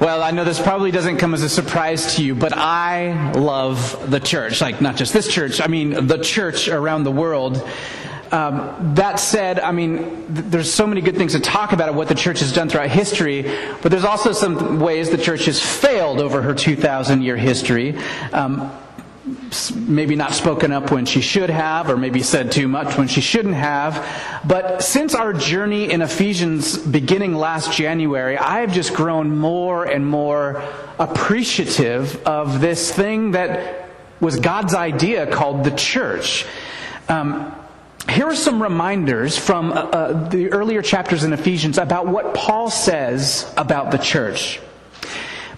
Well, I know this probably doesn't come as a surprise to you, but I love the church. Like, not just this church, I mean, the church around the world. Um, that said, I mean, th- there's so many good things to talk about of what the church has done throughout history, but there's also some ways the church has failed over her 2,000 year history. Um, maybe not spoken up when she should have, or maybe said too much when she shouldn't have. But since our journey in Ephesians beginning last January, I have just grown more and more appreciative of this thing that was God's idea called the church. Um, here are some reminders from uh, uh the earlier chapters in Ephesians about what Paul says about the church.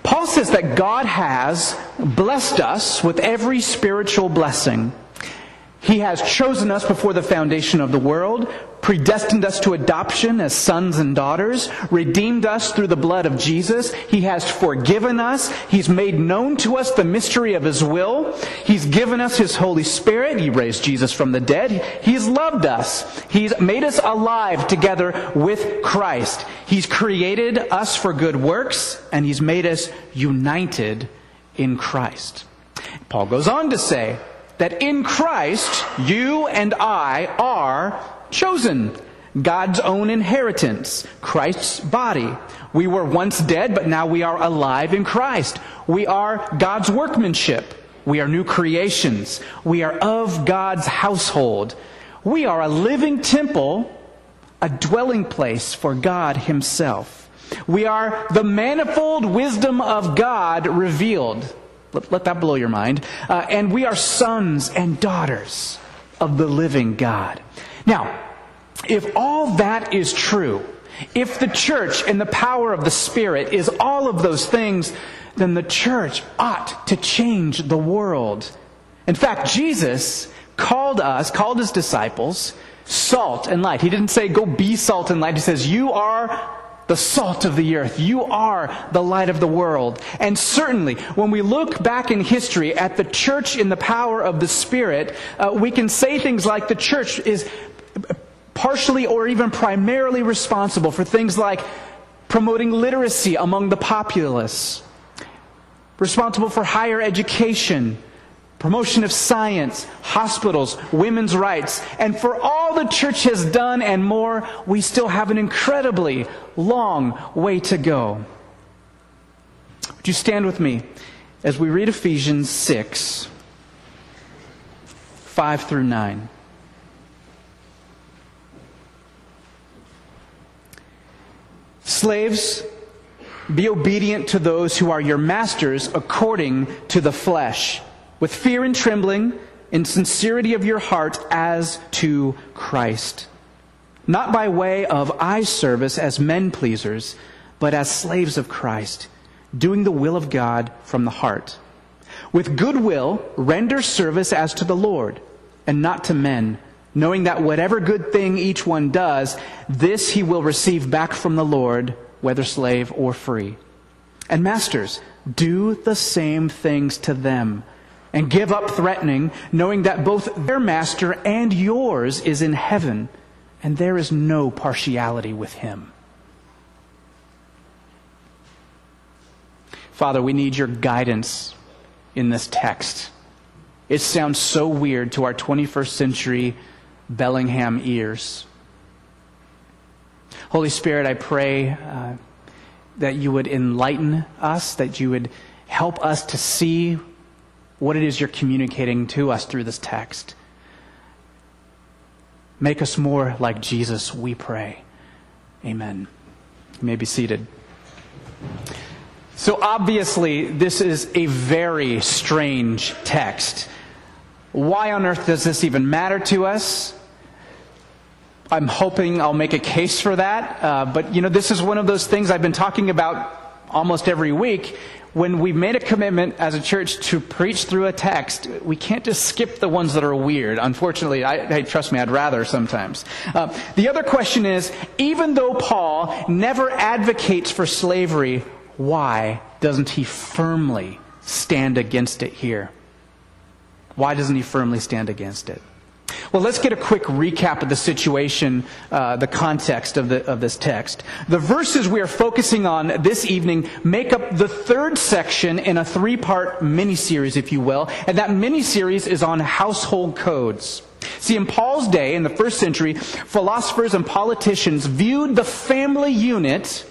Paul says that God has blessed us with every spiritual blessing. He has chosen us before the foundation of the world, predestined us to adoption as sons and daughters, redeemed us through the blood of Jesus. He has forgiven us. He's made known to us the mystery of His will. He's given us His Holy Spirit. He raised Jesus from the dead. He's loved us. He's made us alive together with Christ. He's created us for good works, and He's made us united in Christ. Paul goes on to say, that in Christ, you and I are chosen. God's own inheritance, Christ's body. We were once dead, but now we are alive in Christ. We are God's workmanship. We are new creations. We are of God's household. We are a living temple, a dwelling place for God Himself. We are the manifold wisdom of God revealed. Let, let that blow your mind. Uh, and we are sons and daughters of the living God. Now, if all that is true, if the church and the power of the Spirit is all of those things, then the church ought to change the world. In fact, Jesus called us, called his disciples, salt and light. He didn't say, go be salt and light. He says, you are the salt of the earth. You are the light of the world. And certainly, when we look back in history at the church in the power of the Spirit, uh, we can say things like the church is partially or even primarily responsible for things like promoting literacy among the populace, responsible for higher education, promotion of science, hospitals, women's rights, and for all the church has done and more, we still have an incredibly long way to go. Would you stand with me as we read Ephesians 6, 5 through 9? Slaves, be obedient to those who are your masters according to the flesh with fear and trembling, in sincerity of your heart as to Christ. Not by way of eye service as men pleasers, but as slaves of Christ, doing the will of God from the heart. With good will, render service as to the Lord, and not to men, knowing that whatever good thing each one does, this he will receive back from the Lord, whether slave or free. And masters, do the same things to them and give up threatening, knowing that both their master and yours is in heaven, and there is no partiality with him. Father, we need your guidance in this text. It sounds so weird to our 21st century Bellingham ears. Holy Spirit, I pray uh, that you would enlighten us, that you would help us to see what it is you're communicating to us through this text. Make us more like Jesus, we pray. Amen. You may be seated. So, obviously, this is a very strange text. Why on earth does this even matter to us? I'm hoping I'll make a case for that. Uh, but, you know, this is one of those things I've been talking about almost every week when we made a commitment as a church to preach through a text, we can't just skip the ones that are weird. Unfortunately, I, trust me, I'd rather sometimes. Uh, the other question is, even though Paul never advocates for slavery, why doesn't he firmly stand against it here? Why doesn't he firmly stand against it? Well, let's get a quick recap of the situation, uh, the context of, the, of this text. The verses we are focusing on this evening make up the third section in a three part mini series, if you will, and that mini series is on household codes. See, in Paul's day, in the first century, philosophers and politicians viewed the family unit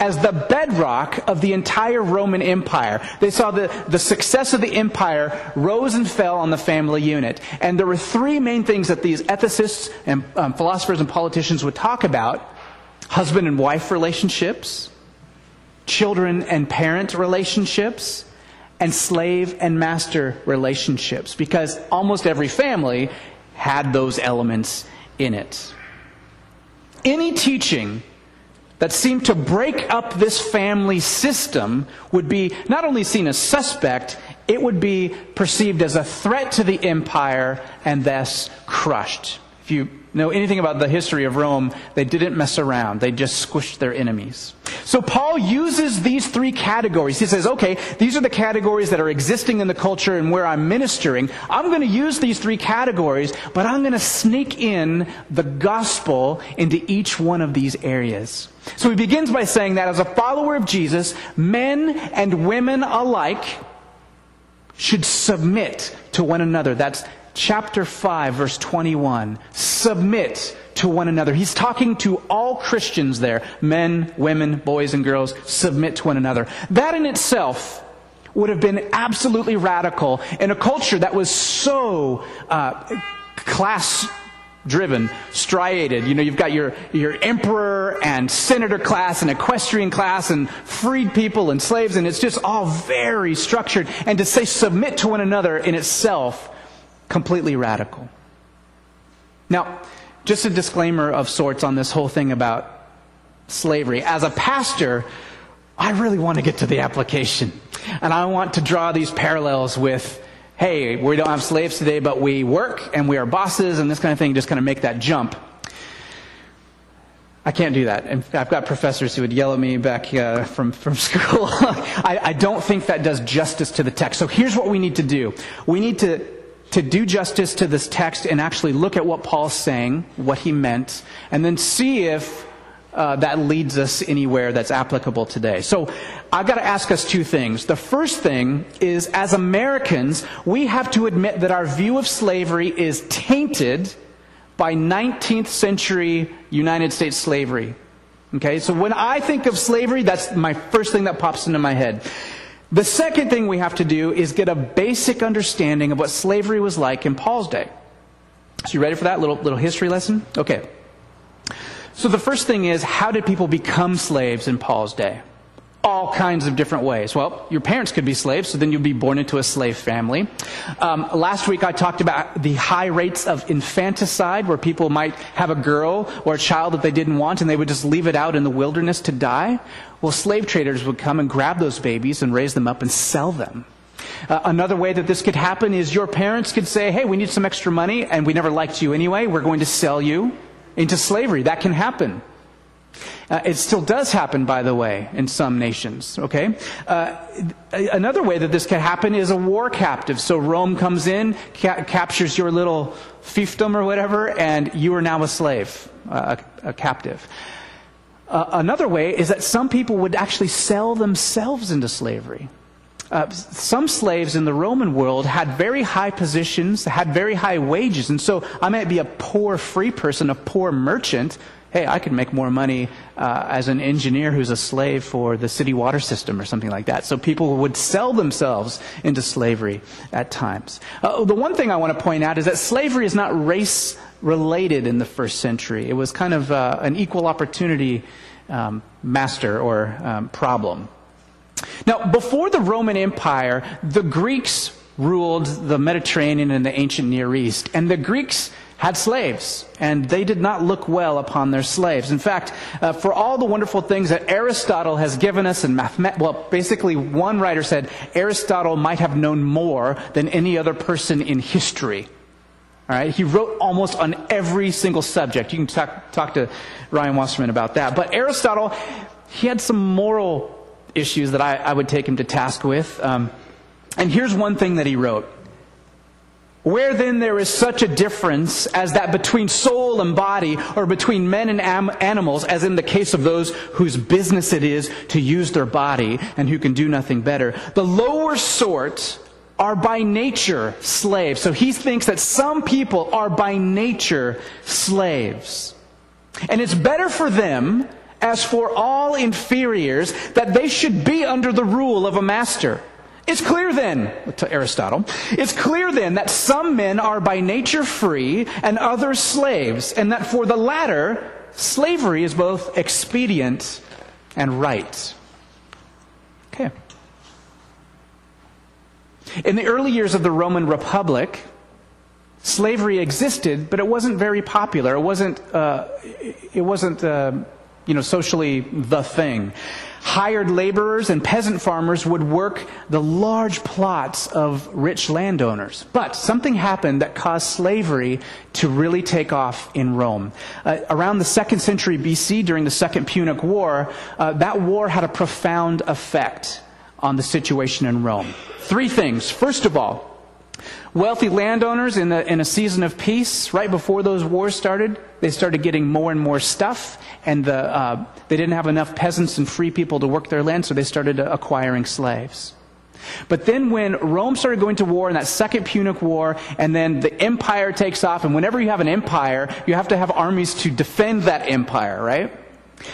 as the bedrock of the entire Roman Empire. They saw the, the success of the empire rose and fell on the family unit. And there were three main things that these ethicists and um, philosophers and politicians would talk about husband and wife relationships, children and parent relationships, and slave and master relationships. Because almost every family had those elements in it. Any teaching that seemed to break up this family system would be not only seen as suspect, it would be perceived as a threat to the empire and thus crushed. If you know anything about the history of Rome, they didn't mess around. They just squished their enemies. So Paul uses these three categories. He says, okay, these are the categories that are existing in the culture and where I'm ministering. I'm going to use these three categories, but I'm going to sneak in the gospel into each one of these areas. So he begins by saying that as a follower of Jesus, men and women alike should submit to one another. That's chapter 5, verse 21. Submit to one another. He's talking to all Christians there men, women, boys, and girls. Submit to one another. That in itself would have been absolutely radical in a culture that was so uh, class driven, striated. You know, you've got your, your emperor and senator class and equestrian class and freed people and slaves, and it's just all very structured. And to say submit to one another in itself completely radical. Now, just a disclaimer of sorts on this whole thing about slavery. As a pastor, I really want to get to the application. And I want to draw these parallels with, hey, we don't have slaves today, but we work and we are bosses and this kind of thing, just kind of make that jump. I can't do that. And I've got professors who would yell at me back uh, from, from school. I, I don't think that does justice to the text. So here's what we need to do. We need to to do justice to this text and actually look at what Paul's saying, what he meant, and then see if uh, that leads us anywhere that's applicable today. So I've got to ask us two things. The first thing is, as Americans, we have to admit that our view of slavery is tainted by 19th century United States slavery. Okay, so when I think of slavery, that's my first thing that pops into my head. The second thing we have to do is get a basic understanding of what slavery was like in Paul's day. So you ready for that little, little history lesson? Okay. So the first thing is, how did people become slaves in Paul's day? All kinds of different ways. Well, your parents could be slaves, so then you'd be born into a slave family. Um, last week I talked about the high rates of infanticide, where people might have a girl or a child that they didn't want and they would just leave it out in the wilderness to die. Well, slave traders would come and grab those babies and raise them up and sell them. Uh, another way that this could happen is your parents could say, hey, we need some extra money and we never liked you anyway. We're going to sell you into slavery. That can happen. Uh, it still does happen, by the way, in some nations, okay? Uh, another way that this can happen is a war captive. So Rome comes in, ca- captures your little fiefdom or whatever, and you are now a slave, a, a, captive. Uh, another way is that some people would actually sell themselves into slavery. Uh, some slaves in the Roman world had very high positions, had very high wages, and so I might be a poor free person, a poor merchant, hey, I could make more money uh, as an engineer who's a slave for the city water system or something like that. So people would sell themselves into slavery at times. Uh, the one thing I want to point out is that slavery is not race related in the first century. It was kind of uh, an equal opportunity um, master or um, problem. Now, before the Roman Empire, the Greeks ruled the Mediterranean and the ancient Near East. And the Greeks had slaves, and they did not look well upon their slaves. In fact, uh, for all the wonderful things that Aristotle has given us in mathematics, well, basically, one writer said Aristotle might have known more than any other person in history. All right, he wrote almost on every single subject. You can talk, talk to Ryan Wasserman about that. But Aristotle, he had some moral issues that I, I would take him to task with. Um, and here's one thing that he wrote Where then there is such a difference as that between soul and body, or between men and am- animals, as in the case of those whose business it is to use their body and who can do nothing better, the lower sort are by nature slaves. So he thinks that some people are by nature slaves. And it's better for them, as for all inferiors, that they should be under the rule of a master. It's clear then, to Aristotle, it's clear then that some men are by nature free and others slaves, and that for the latter, slavery is both expedient and right. Okay. In the early years of the Roman Republic, slavery existed, but it wasn't very popular. It wasn't, uh, it wasn't uh, you know, socially the thing. Hired laborers and peasant farmers would work the large plots of rich landowners. But something happened that caused slavery to really take off in Rome. Uh, around the second century BC, during the Second Punic War, uh, that war had a profound effect on the situation in Rome. Three things. First of all, wealthy landowners in, the, in a season of peace, right before those wars started, they started getting more and more stuff, and the, uh, they didn't have enough peasants and free people to work their land, so they started acquiring slaves. But then when Rome started going to war in that second Punic War, and then the empire takes off, and whenever you have an empire, you have to have armies to defend that empire, right?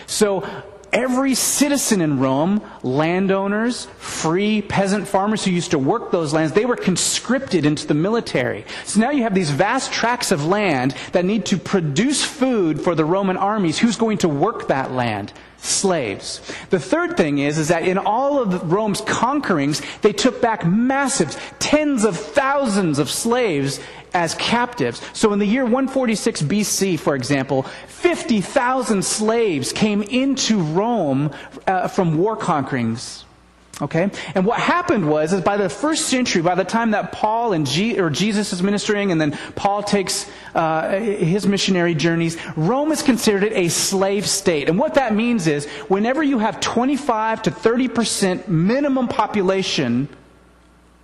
So every citizen in Rome, landowners, free peasant farmers who used to work those lands, they were conscripted into the military. So now you have these vast tracts of land that need to produce food for the Roman armies. Who's going to work that land? slaves. The third thing is, is that in all of Rome's conquerings, they took back massive, tens of thousands of slaves as captives. So in the year 146 BC, for example, 50,000 slaves came into Rome uh, from war conquerings. Okay? And what happened was, is by the first century, by the time that Paul and G, or Jesus is ministering, and then Paul takes uh, his missionary journeys, Rome is considered a slave state. And what that means is, whenever you have 25 to 30 percent minimum population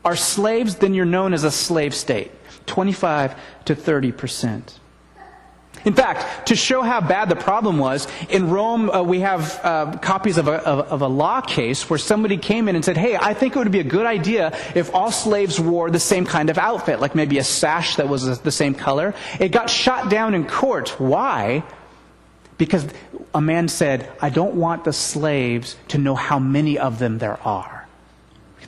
are slaves, then you're known as a slave state. 25 to 30 percent. In fact, to show how bad the problem was, in Rome uh, we have uh, copies of a, of, of a, law case where somebody came in and said, hey, I think it would be a good idea if all slaves wore the same kind of outfit, like maybe a sash that was the same color. It got shot down in court. Why? Because a man said, I don't want the slaves to know how many of them there are.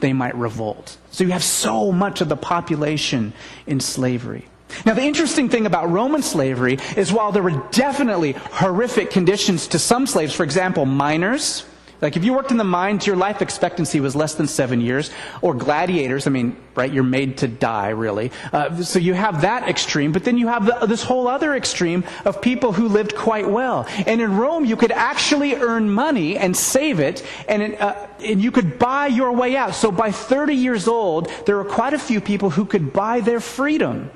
They might revolt. So you have so much of the population in slavery. Now, the interesting thing about Roman slavery is while there were definitely horrific conditions to some slaves, for example, miners, like if you worked in the mines, your life expectancy was less than seven years. Or gladiators, I mean, right, you're made to die, really. Uh, so you have that extreme, but then you have the, this whole other extreme of people who lived quite well. And in Rome, you could actually earn money and save it, and, it, uh, and you could buy your way out. So by 30 years old, there were quite a few people who could buy their freedom.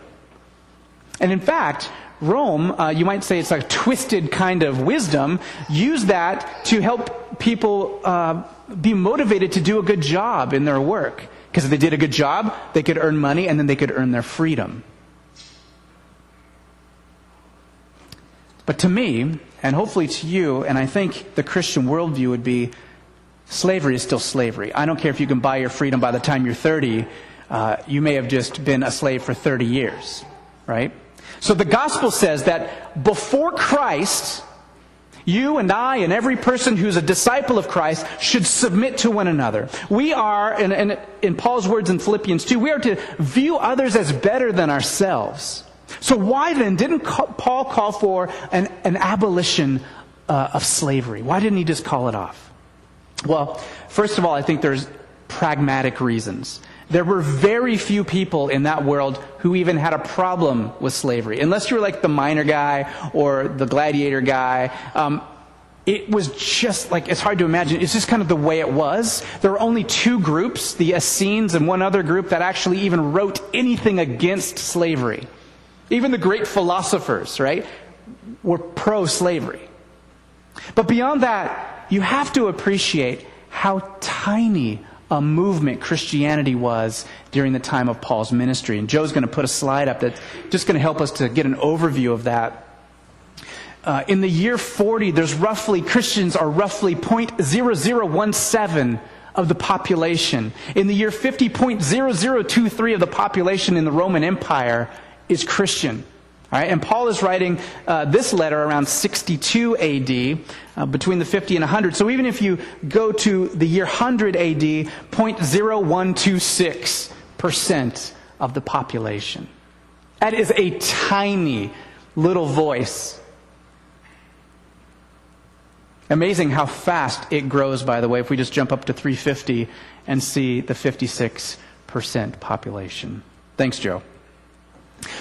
And in fact, Rome, uh, you might say it's a twisted kind of wisdom, used that to help people uh, be motivated to do a good job in their work. Because if they did a good job, they could earn money and then they could earn their freedom. But to me, and hopefully to you, and I think the Christian worldview would be slavery is still slavery. I don't care if you can buy your freedom by the time you're 30, uh, you may have just been a slave for 30 years, right? So the gospel says that before Christ, you and I and every person who's a disciple of Christ should submit to one another. We are, in, in, in, Paul's words in Philippians 2, we are to view others as better than ourselves. So why then didn't Paul call for an, an abolition uh, of slavery? Why didn't he just call it off? Well, first of all, I think there's pragmatic reasons. There were very few people in that world who even had a problem with slavery. Unless you were like the miner guy or the gladiator guy. Um, it was just like, it's hard to imagine. It's just kind of the way it was. There were only two groups, the Essenes and one other group, that actually even wrote anything against slavery. Even the great philosophers, right, were pro slavery. But beyond that, you have to appreciate how tiny a movement Christianity was during the time of Paul's ministry. And Joe's going to put a slide up that's just going to help us to get an overview of that. Uh, in the year 40, there's roughly, Christians are roughly 0.0017 of the population. In the year 50, 0.0023 of the population in the Roman Empire is Christian. All right, and Paul is writing uh, this letter around 62 AD, uh, between the 50 and 100. So even if you go to the year 100 AD, 0.0126% of the population. That is a tiny little voice. Amazing how fast it grows, by the way, if we just jump up to 350 and see the 56% population. Thanks, Joe.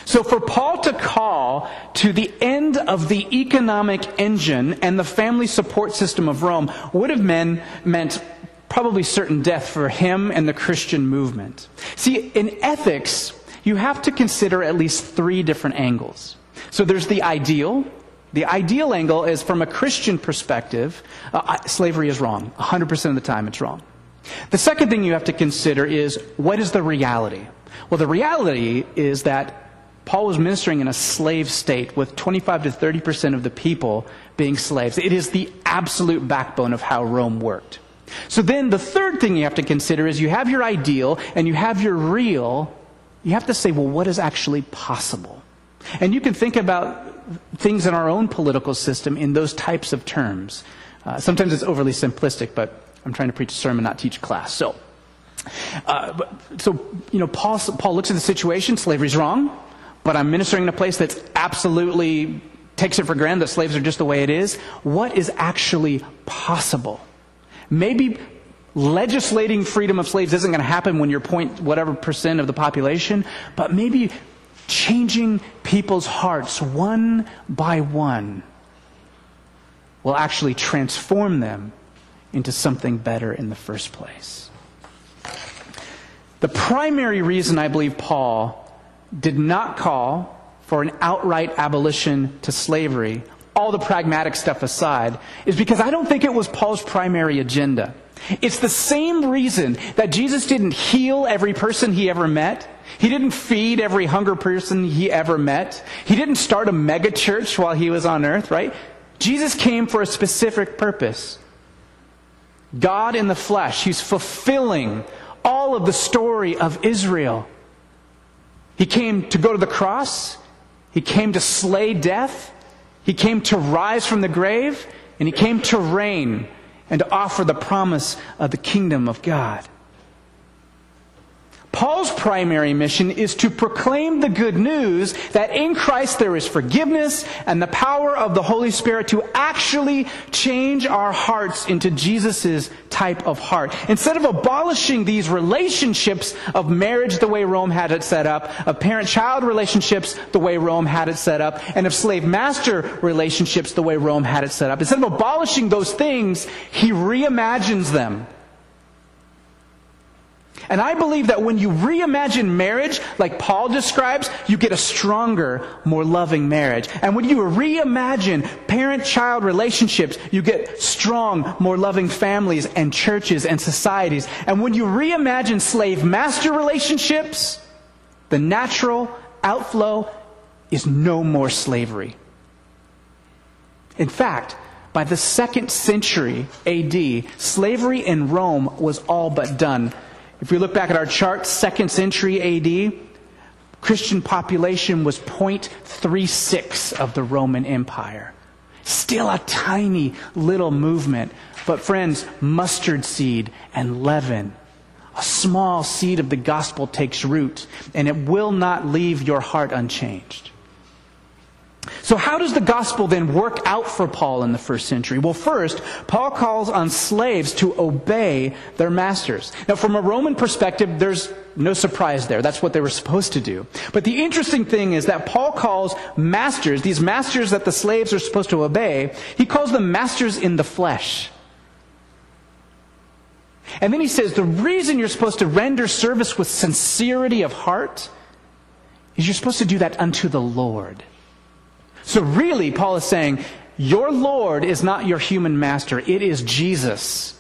So for Paul to call to the end of the economic engine and the family support system of Rome would have meant, meant probably certain death for him and the Christian movement. See, in ethics, you have to consider at least three different angles. So there's the ideal. The ideal angle is from a Christian perspective, uh, slavery is wrong. 100% of the time it's wrong. The second thing you have to consider is what is the reality? Well, the reality is that Paul was ministering in a slave state with 25 to 30 percent of the people being slaves. It is the absolute backbone of how Rome worked. So then the third thing you have to consider is you have your ideal and you have your real. You have to say, well, what is actually possible? And you can think about things in our own political system in those types of terms. Uh, sometimes it's overly simplistic, but I'm trying to preach a sermon, not teach a class. So, uh, so you know, Paul, Paul looks at the situation. Slavery's wrong but I'm ministering in a place that's absolutely takes it for granted that slaves are just the way it is. What is actually possible? Maybe legislating freedom of slaves isn't going to happen when you're point whatever percent of the population, but maybe changing people's hearts one by one will actually transform them into something better in the first place. The primary reason I believe Paul did not call for an outright abolition to slavery, all the pragmatic stuff aside, is because I don't think it was Paul's primary agenda. It's the same reason that Jesus didn't heal every person he ever met. He didn't feed every hunger person he ever met. He didn't start a megachurch while he was on earth, right? Jesus came for a specific purpose. God in the flesh. He's fulfilling all of the story of Israel. He came to go to the cross. He came to slay death. He came to rise from the grave. And he came to reign and to offer the promise of the kingdom of God. Paul's primary mission is to proclaim the good news that in Christ there is forgiveness and the power of the Holy Spirit to actually change our hearts into Jesus' type of heart. Instead of abolishing these relationships of marriage the way Rome had it set up, of parent-child relationships the way Rome had it set up, and of slave-master relationships the way Rome had it set up, instead of abolishing those things, he reimagines them and I believe that when you reimagine marriage, like Paul describes, you get a stronger, more loving marriage. And when you reimagine parent child relationships, you get strong, more loving families and churches and societies. And when you reimagine slave master relationships, the natural outflow is no more slavery. In fact, by the second century AD, slavery in Rome was all but done. If we look back at our chart, second century AD, Christian population was 0.36 of the Roman Empire. Still a tiny little movement. But friends, mustard seed and leaven. A small seed of the gospel takes root, and it will not leave your heart unchanged. So, how does the gospel then work out for Paul in the first century? Well, first, Paul calls on slaves to obey their masters. Now, from a Roman perspective, there's no surprise there. That's what they were supposed to do. But the interesting thing is that Paul calls masters, these masters that the slaves are supposed to obey, he calls them masters in the flesh. And then he says the reason you're supposed to render service with sincerity of heart is you're supposed to do that unto the Lord. So really, Paul is saying, your Lord is not your human master. It is Jesus.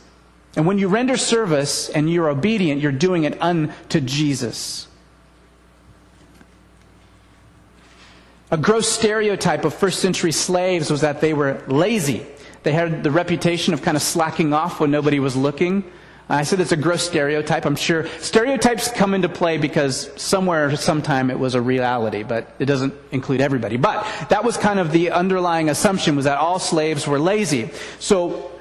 And when you render service and you're obedient, you're doing it unto Jesus. A gross stereotype of first century slaves was that they were lazy. They had the reputation of kind of slacking off when nobody was looking. I said it's a gross stereotype. I'm sure stereotypes come into play because somewhere, sometime it was a reality, but it doesn't include everybody. But that was kind of the underlying assumption was that all slaves were lazy. So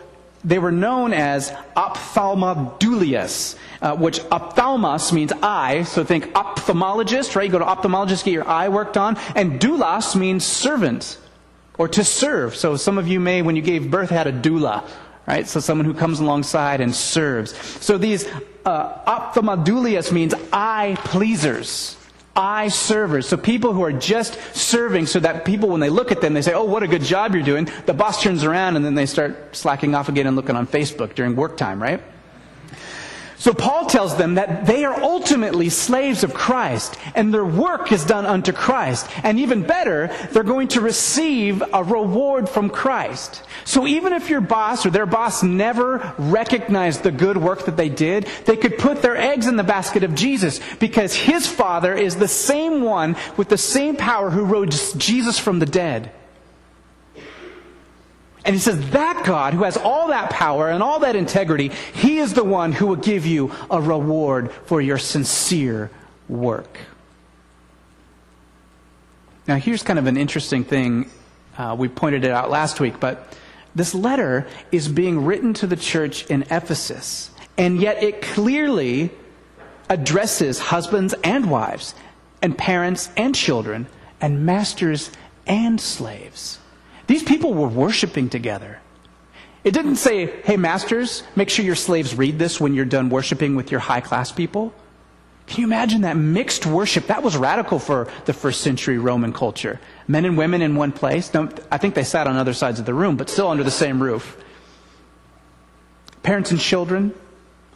they were known as ophthalmodulius, uh, which ophthalmos means eye. So think ophthalmologist, right? You go to ophthalmologist, get your eye worked on. And doulos means servant or to serve. So some of you may, when you gave birth, had a doula, right? So someone who comes alongside and serves. So these uh, means eye pleasers. Eye servers. So people who are just serving so that people, when they look at them, they say, oh, what a good job you're doing. The boss turns around and then they start slacking off again and looking on Facebook during work time, right? So Paul tells them that they are ultimately slaves of Christ and their work is done unto Christ. And even better, they're going to receive a reward from Christ. So even if your boss or their boss never recognized the good work that they did, they could put their eggs in the basket of Jesus because his father is the same one with the same power who rose Jesus from the dead. And he says, that God who has all that power and all that integrity, he is the one who will give you a reward for your sincere work. Now, here's kind of an interesting thing. Uh, we pointed it out last week, but this letter is being written to the church in Ephesus, and yet it clearly addresses husbands and wives, and parents and children, and masters and slaves. These people were worshiping together. It didn't say, hey, masters, make sure your slaves read this when you're done worshiping with your high class people. Can you imagine that mixed worship? That was radical for the first century Roman culture. Men and women in one place. I think they sat on other sides of the room, but still under the same roof. Parents and children.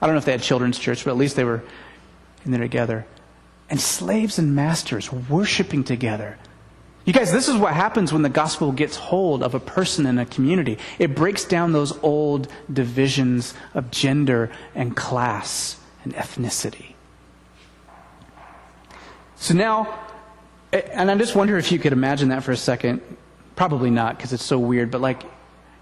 I don't know if they had children's church, but at least they were in there together. And slaves and masters worshiping together. You guys, this is what happens when the gospel gets hold of a person in a community. It breaks down those old divisions of gender and class and ethnicity. So now, and I just wonder if you could imagine that for a second. Probably not, because it's so weird, but like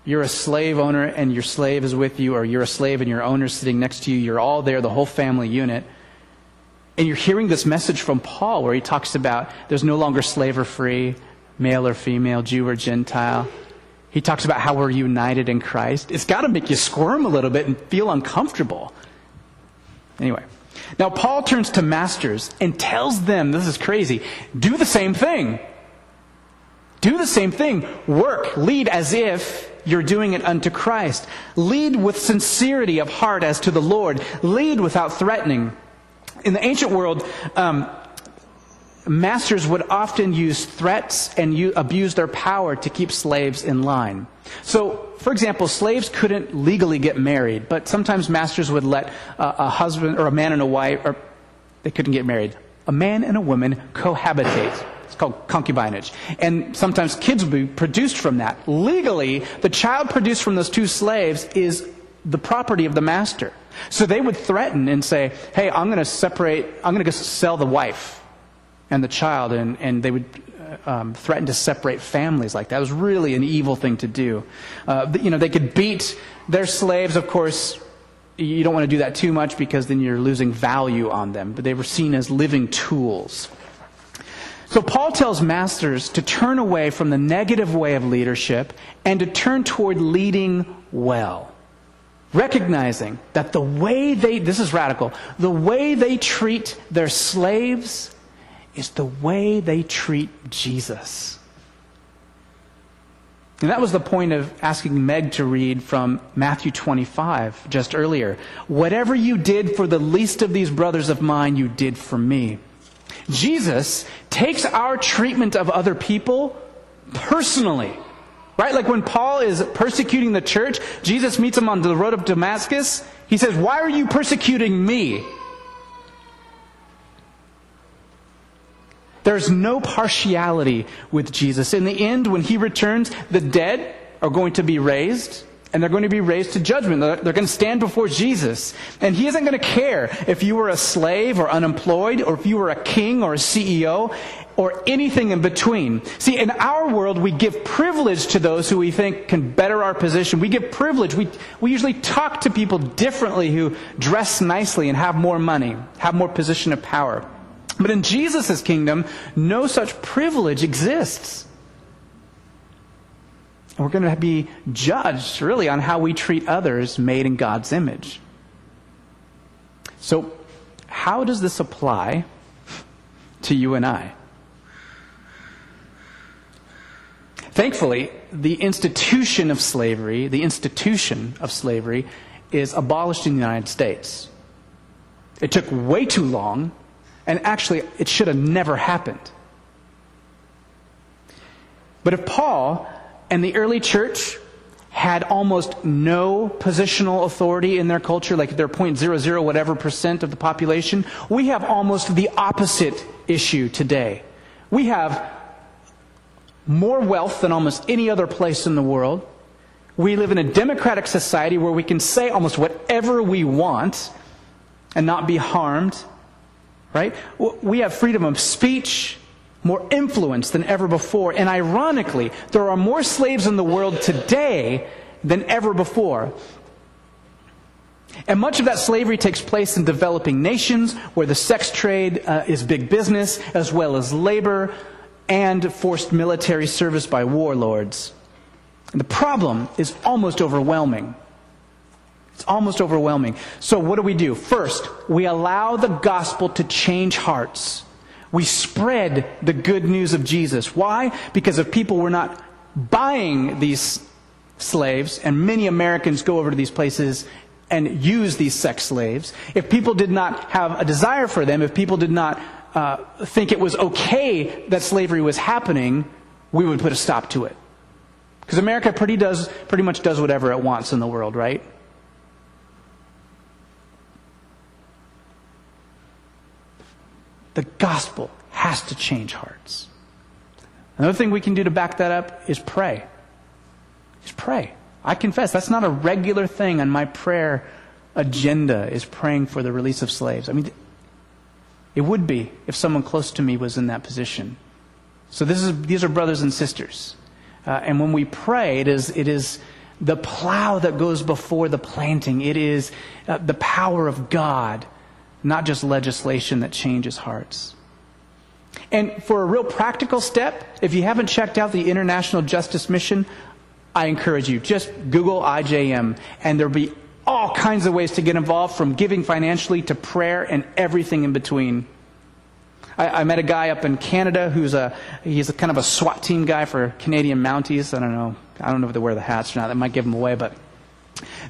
you're a slave owner and your slave is with you, or you're a slave and your owner's sitting next to you, you're all there, the whole family unit. And you're hearing this message from Paul where he talks about there's no longer slave or free, male or female, Jew or Gentile. He talks about how we're united in Christ. It's got to make you squirm a little bit and feel uncomfortable. Anyway, now Paul turns to masters and tells them this is crazy do the same thing. Do the same thing. Work, lead as if you're doing it unto Christ. Lead with sincerity of heart as to the Lord. Lead without threatening in the ancient world, um, masters would often use threats and u- abuse their power to keep slaves in line. So, for example, slaves couldn't legally get married, but sometimes masters would let a, a husband or a man and a wife, or they couldn't get married. A man and a woman cohabitate. It's called concubinage. And sometimes kids would be produced from that. Legally, the child produced from those two slaves is the property of the master. So they would threaten and say, hey, I'm going to separate, I'm going to sell the wife and the child, and, and they would uh, um, threaten to separate families like that. It was really an evil thing to do. Uh, you know, they could beat their slaves, of course. You don't want to do that too much because then you're losing value on them. But they were seen as living tools. So Paul tells masters to turn away from the negative way of leadership and to turn toward leading well recognizing that the way they, this is radical, the way they treat their slaves is the way they treat Jesus. And that was the point of asking Meg to read from Matthew 25 just earlier. Whatever you did for the least of these brothers of mine, you did for me. Jesus takes our treatment of other people personally. Right? Like when Paul is persecuting the church, Jesus meets him on the road of Damascus. He says, Why are you persecuting me? There's no partiality with Jesus. In the end, when he returns, the dead are going to be raised. And they're going to be raised to judgment. They're, they're going to stand before Jesus. And he isn't going to care if you were a slave or unemployed, or if you were a king or a CEO, or anything in between. See, in our world, we give privilege to those who we think can better our position. We give privilege. We, we usually talk to people differently who dress nicely and have more money, have more position of power. But in Jesus' kingdom, no such privilege exists. We're going to be judged, really, on how we treat others made in God's image. So, how does this apply to you and I? Thankfully, the institution of slavery, the institution of slavery, is abolished in the United States. It took way too long, and actually, it should have never happened. But if Paul and the early church had almost no positional authority in their culture, like they're 0.00 whatever percent of the population. We have almost the opposite issue today. We have more wealth than almost any other place in the world. We live in a democratic society where we can say almost whatever we want and not be harmed, right? We have freedom of speech, more influence than ever before. And ironically, there are more slaves in the world today than ever before. And much of that slavery takes place in developing nations where the sex trade uh, is big business, as well as labor and forced military service by warlords. And the problem is almost overwhelming. It's almost overwhelming. So, what do we do? First, we allow the gospel to change hearts. We spread the good news of Jesus. Why? Because if people were not buying these slaves, and many Americans go over to these places and use these sex slaves, if people did not have a desire for them, if people did not uh, think it was okay that slavery was happening, we would put a stop to it. Because America pretty, does, pretty much does whatever it wants in the world, right? The gospel has to change hearts. Another thing we can do to back that up is pray. Just pray. I confess that's not a regular thing on my prayer agenda is praying for the release of slaves. I mean, it would be if someone close to me was in that position. So this is, these are brothers and sisters. Uh, and when we pray, it is, it is the plow that goes before the planting. It is uh, the power of God not just legislation that changes hearts. And for a real practical step, if you haven't checked out the International Justice Mission, I encourage you, just Google IJM, and there'll be all kinds of ways to get involved from giving financially to prayer and everything in between. I, I, met a guy up in Canada who's a he's a kind of a SWAT team guy for Canadian Mounties. I don't know. I don't know if they wear the hats or not. That might give them away, but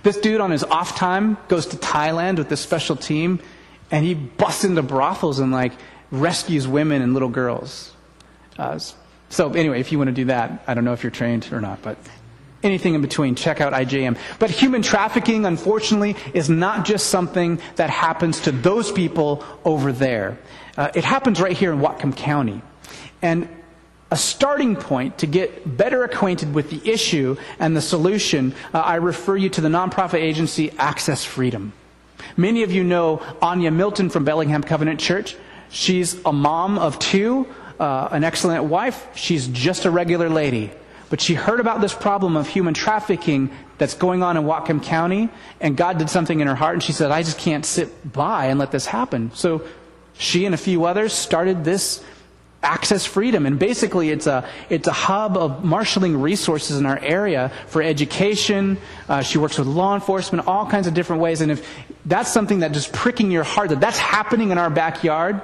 this dude on his off time goes to Thailand with this special team and he busts into brothels and like rescues women and little girls. Uh, so anyway, if you want to do that, I don't know if you're trained or not, but anything in between, check out IJM. But human trafficking, unfortunately, is not just something that happens to those people over there. Uh, it happens right here in Whatcom County. And a starting point to get better acquainted with the issue and the solution, uh, I refer you to the nonprofit agency Access Freedom. Many of you know Anya Milton from Bellingham Covenant Church. She's a mom of two, uh, an excellent wife. She's just a regular lady. But she heard about this problem of human trafficking that's going on in Whatcom County, and God did something in her heart, and she said, I just can't sit by and let this happen. So she and a few others started this access freedom. And basically, it's a, it's a hub of marshaling resources in our area for education. Uh, she works with law enforcement, all kinds of different ways. And if that's something that just pricking your heart, that that's happening in our backyard,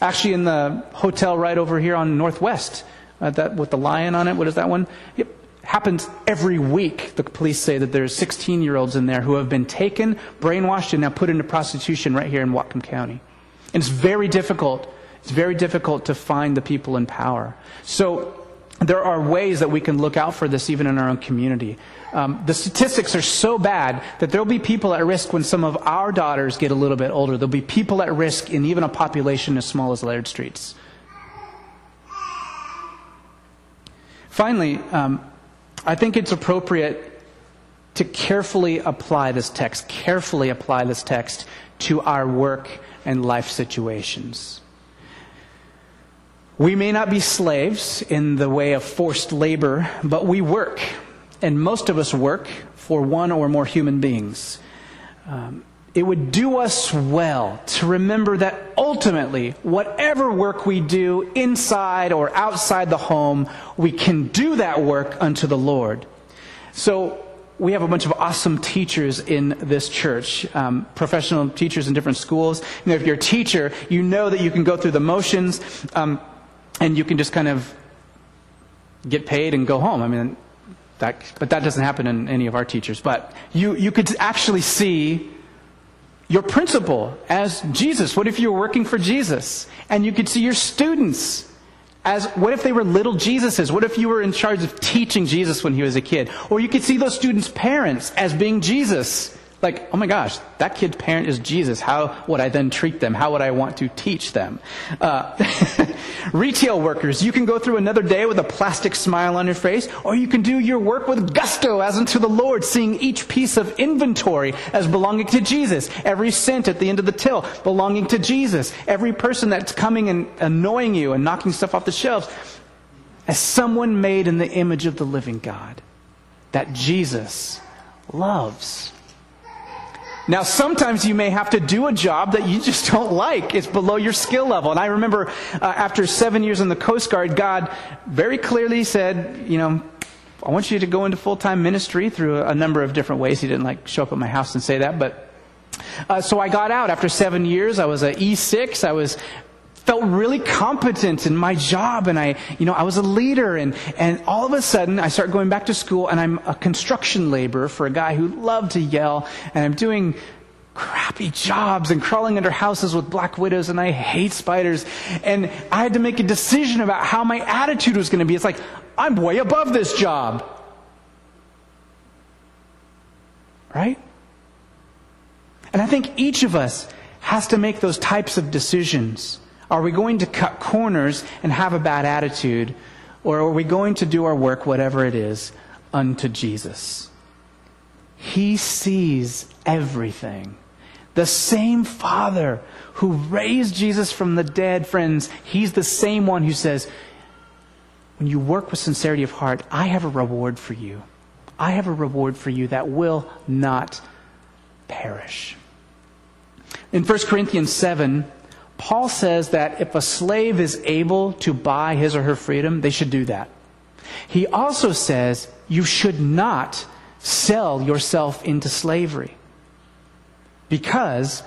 actually in the hotel right over here on Northwest, uh, that with the lion on it, what is that one? It happens every week. The police say that there's 16 year olds in there who have been taken, brainwashed, and now put into prostitution right here in Whatcom County. And it's very difficult it's very difficult to find the people in power. So there are ways that we can look out for this even in our own community. Um, the statistics are so bad that there'll be people at risk when some of our daughters get a little bit older. There'll be people at risk in even a population as small as Laird Streets. Finally, um, I think it's appropriate to carefully apply this text, carefully apply this text to our work and life situations. We may not be slaves in the way of forced labor, but we work. And most of us work for one or more human beings. Um, it would do us well to remember that ultimately, whatever work we do inside or outside the home, we can do that work unto the Lord. So, we have a bunch of awesome teachers in this church, um, professional teachers in different schools. You know, if you're a teacher, you know that you can go through the motions um, and you can just kind of get paid and go home. I mean, that, but that doesn't happen in any of our teachers. But you, you could actually see your principal as Jesus. What if you were working for Jesus? And you could see your students as what if they were little Jesuses? What if you were in charge of teaching Jesus when he was a kid? Or you could see those students' parents as being Jesus. Like, oh my gosh, that kid's parent is Jesus. How would I then treat them? How would I want to teach them? Uh, retail workers, you can go through another day with a plastic smile on your face, or you can do your work with gusto as unto the Lord, seeing each piece of inventory as belonging to Jesus. Every cent at the end of the till belonging to Jesus. Every person that's coming and annoying you and knocking stuff off the shelves as someone made in the image of the living God that Jesus loves. Now, sometimes you may have to do a job that you just don't like. It's below your skill level. And I remember uh, after seven years in the Coast Guard, God very clearly said, you know, I want you to go into full time ministry through a number of different ways. He didn't like show up at my house and say that, but uh, so I got out after seven years. I was a E6. I was felt really competent in my job and I, you know, I was a leader and, and all of a sudden I start going back to school and I'm a construction laborer for a guy who loved to yell and I'm doing crappy jobs and crawling under houses with black widows and I hate spiders and I had to make a decision about how my attitude was going to be. It's like, I'm way above this job. Right? And I think each of us has to make those types of decisions. Are we going to cut corners and have a bad attitude? Or are we going to do our work, whatever it is, unto Jesus? He sees everything. The same Father who raised Jesus from the dead, friends, He's the same one who says, when you work with sincerity of heart, I have a reward for you. I have a reward for you that will not perish. In 1 Corinthians 7, Paul says that if a slave is able to buy his or her freedom, they should do that. He also says you should not sell yourself into slavery. Because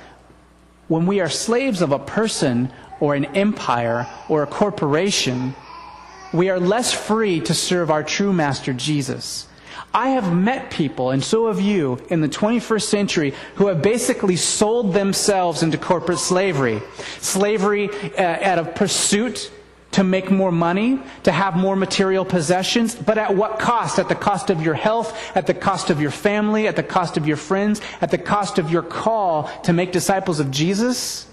when we are slaves of a person or an empire or a corporation, we are less free to serve our true master, Jesus. I have met people, and so have you, in the 21st century who have basically sold themselves into corporate slavery. Slavery uh, out of pursuit to make more money, to have more material possessions, but at what cost? At the cost of your health, at the cost of your family, at the cost of your friends, at the cost of your call to make disciples of Jesus?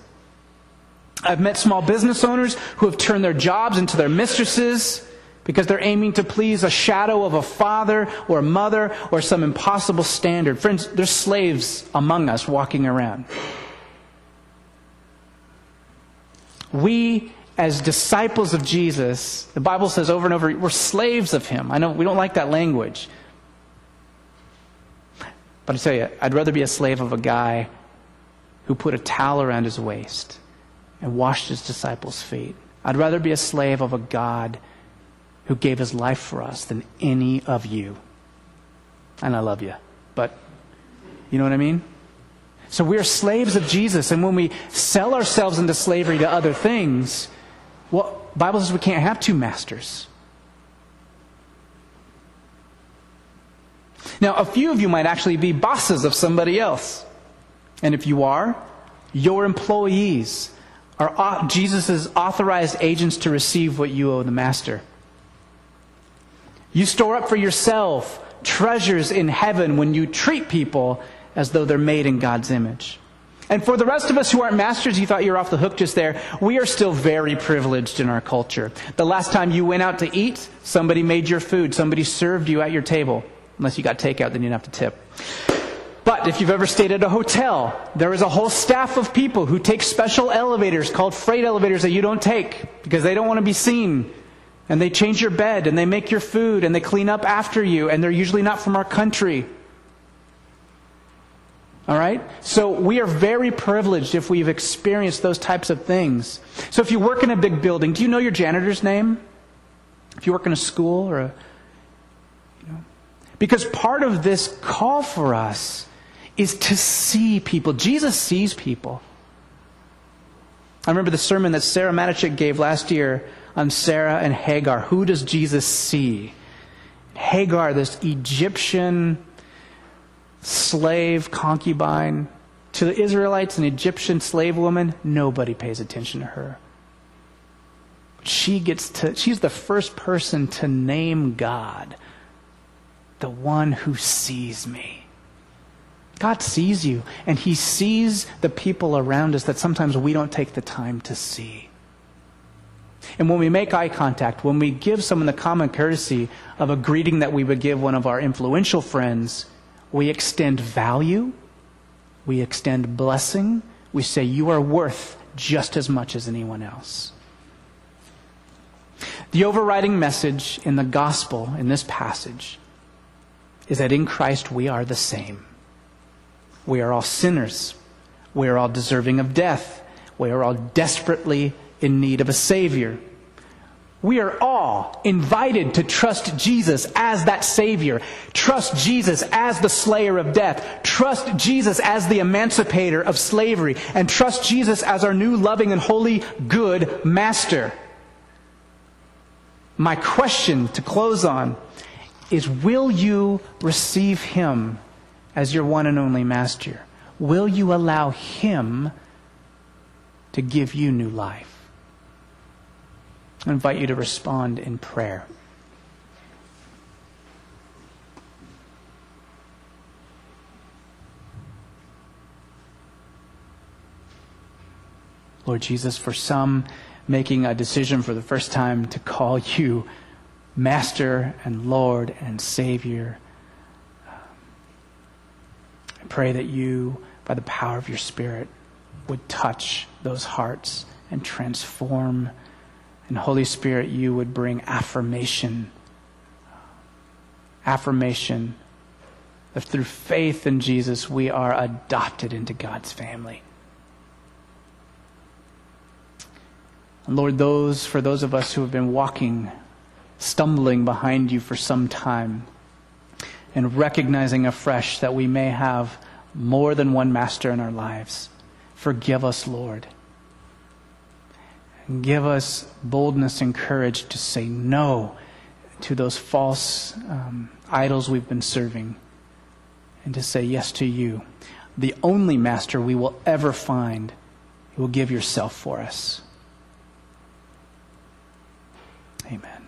I've met small business owners who have turned their jobs into their mistresses because they're aiming to please a shadow of a father or a mother or some impossible standard. Friends, there's slaves among us walking around. We, as disciples of Jesus, the Bible says over and over, we're slaves of Him. I know we don't like that language. But I tell you, I'd rather be a slave of a guy who put a towel around his waist and washed his disciples' feet. I'd rather be a slave of a God who gave his life for us than any of you. And I love you. But you know what I mean? So we're slaves of Jesus, and when we sell ourselves into slavery to other things, well, Bible says we can't have two masters. Now, a few of you might actually be bosses of somebody else. And if you are, your employees are Jesus' authorized agents to receive what you owe the master. You store up for yourself treasures in heaven when you treat people as though they're made in God's image. And for the rest of us who aren't masters, you thought you were off the hook just there. We are still very privileged in our culture. The last time you went out to eat, somebody made your food, somebody served you at your table. Unless you got takeout, then you don't have to tip. But if you've ever stayed at a hotel, there is a whole staff of people who take special elevators called freight elevators that you don't take because they don't want to be seen. And they change your bed and they make your food and they clean up after you and they're usually not from our country. All right? So we are very privileged if we've experienced those types of things. So if you work in a big building, do you know your janitor's name? If you work in a school or a. You know, because part of this call for us is to see people. Jesus sees people. I remember the sermon that Sarah Matichik gave last year on Sarah and Hagar. Who does Jesus see? Hagar, this Egyptian slave concubine. To the Israelites, an Egyptian slave woman, nobody pays attention to her. She gets to, she's the first person to name God, the one who sees me. God sees you, and He sees the people around us that sometimes we don't take the time to see. And when we make eye contact, when we give someone the common courtesy of a greeting that we would give one of our influential friends, we extend value, we extend blessing, we say, You are worth just as much as anyone else. The overriding message in the gospel in this passage is that in Christ we are the same. We are all sinners. We are all deserving of death. We are all desperately in need of a Savior. We are all invited to trust Jesus as that Savior. Trust Jesus as the slayer of death. Trust Jesus as the emancipator of slavery. And trust Jesus as our new loving and holy good Master. My question to close on is Will you receive Him as your one and only master? Will you allow Him to give you new life? I invite you to respond in prayer. Lord Jesus, for some making a decision for the first time to call you Master and Lord and Savior I pray that you, by the power of your Spirit, would touch those hearts and transform. And Holy Spirit, you would bring affirmation. Affirmation that through faith in Jesus, we are adopted into God's family. And Lord, those for those of us who have been walking, stumbling behind you for some time, and recognizing afresh that we may have more than one master in our lives. Forgive us, Lord. Give us boldness and courage to say no to those false um, idols we've been serving and to say yes to you, the only master we will ever find who will give yourself for us. Amen.